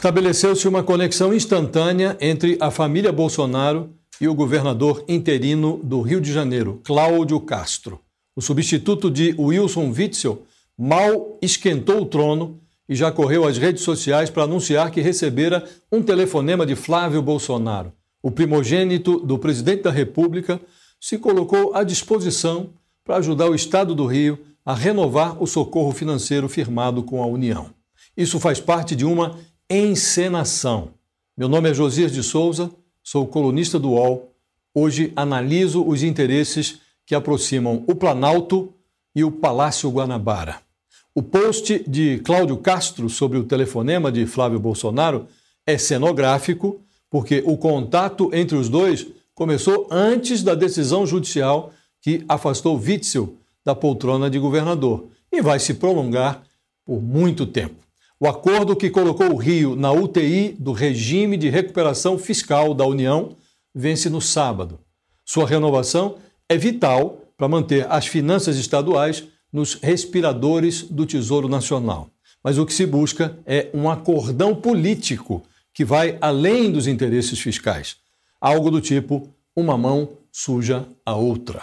Estabeleceu-se uma conexão instantânea entre a família Bolsonaro e o governador interino do Rio de Janeiro, Cláudio Castro. O substituto de Wilson Witzel mal esquentou o trono e já correu às redes sociais para anunciar que recebera um telefonema de Flávio Bolsonaro. O primogênito do presidente da República se colocou à disposição para ajudar o Estado do Rio a renovar o socorro financeiro firmado com a União. Isso faz parte de uma encenação. Meu nome é Josias de Souza, sou colunista do UOL. Hoje analiso os interesses que aproximam o Planalto e o Palácio Guanabara. O post de Cláudio Castro sobre o telefonema de Flávio Bolsonaro é cenográfico, porque o contato entre os dois começou antes da decisão judicial que afastou Witzel da poltrona de governador e vai se prolongar por muito tempo. O acordo que colocou o Rio na UTI do regime de recuperação fiscal da União vence no sábado. Sua renovação é vital para manter as finanças estaduais nos respiradores do Tesouro Nacional. Mas o que se busca é um acordão político que vai além dos interesses fiscais. Algo do tipo: uma mão suja a outra.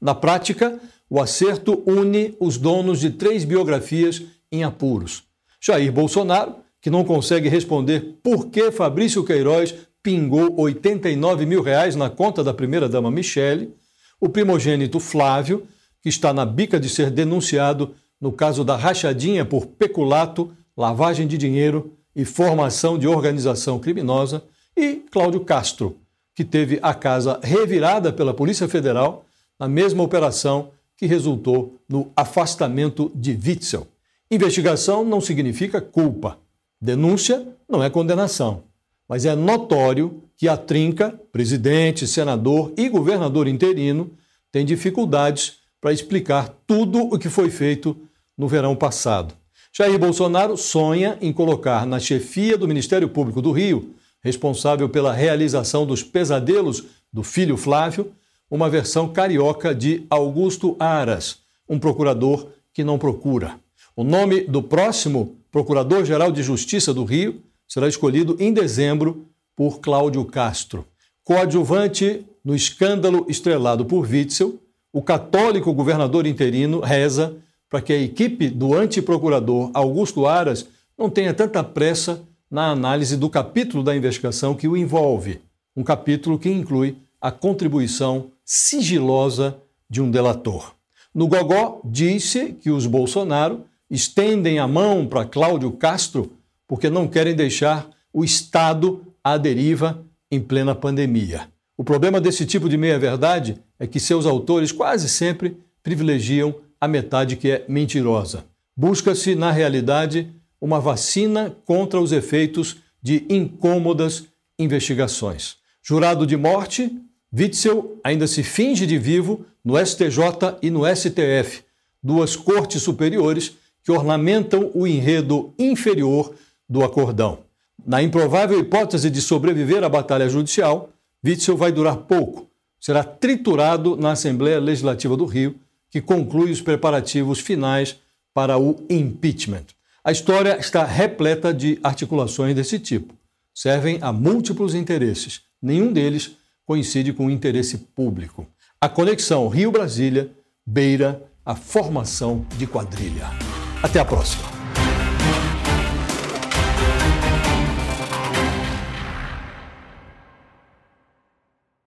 Na prática, o acerto une os donos de três biografias em apuros Jair Bolsonaro, que não consegue responder por que Fabrício Queiroz pingou 89 mil reais na conta da primeira-dama Michele, o primogênito Flávio, que está na bica de ser denunciado no caso da rachadinha por peculato, lavagem de dinheiro e formação de organização criminosa, e Cláudio Castro, que teve a casa revirada pela Polícia Federal na mesma operação que resultou no afastamento de Witzel. Investigação não significa culpa. Denúncia não é condenação. Mas é notório que a trinca, presidente, senador e governador interino, tem dificuldades para explicar tudo o que foi feito no verão passado. Jair Bolsonaro sonha em colocar na chefia do Ministério Público do Rio, responsável pela realização dos pesadelos do filho Flávio, uma versão carioca de Augusto Aras, um procurador que não procura. O nome do próximo Procurador-Geral de Justiça do Rio será escolhido em dezembro por Cláudio Castro. Coadjuvante no escândalo estrelado por Witzel, o católico governador interino reza para que a equipe do antiprocurador Augusto Aras não tenha tanta pressa na análise do capítulo da investigação que o envolve, um capítulo que inclui a contribuição sigilosa de um delator. No Gogó, disse que os Bolsonaro estendem a mão para Cláudio Castro porque não querem deixar o Estado à deriva em plena pandemia. O problema desse tipo de meia-verdade é que seus autores quase sempre privilegiam a metade que é mentirosa. Busca-se, na realidade, uma vacina contra os efeitos de incômodas investigações. Jurado de morte, Witzel ainda se finge de vivo no STJ e no STF, duas cortes superiores que ornamentam o enredo inferior do acordão. Na improvável hipótese de sobreviver à batalha judicial, Witzel vai durar pouco. Será triturado na Assembleia Legislativa do Rio, que conclui os preparativos finais para o impeachment. A história está repleta de articulações desse tipo. Servem a múltiplos interesses. Nenhum deles coincide com o interesse público. A conexão Rio-Brasília beira a formação de quadrilha. Até a próxima.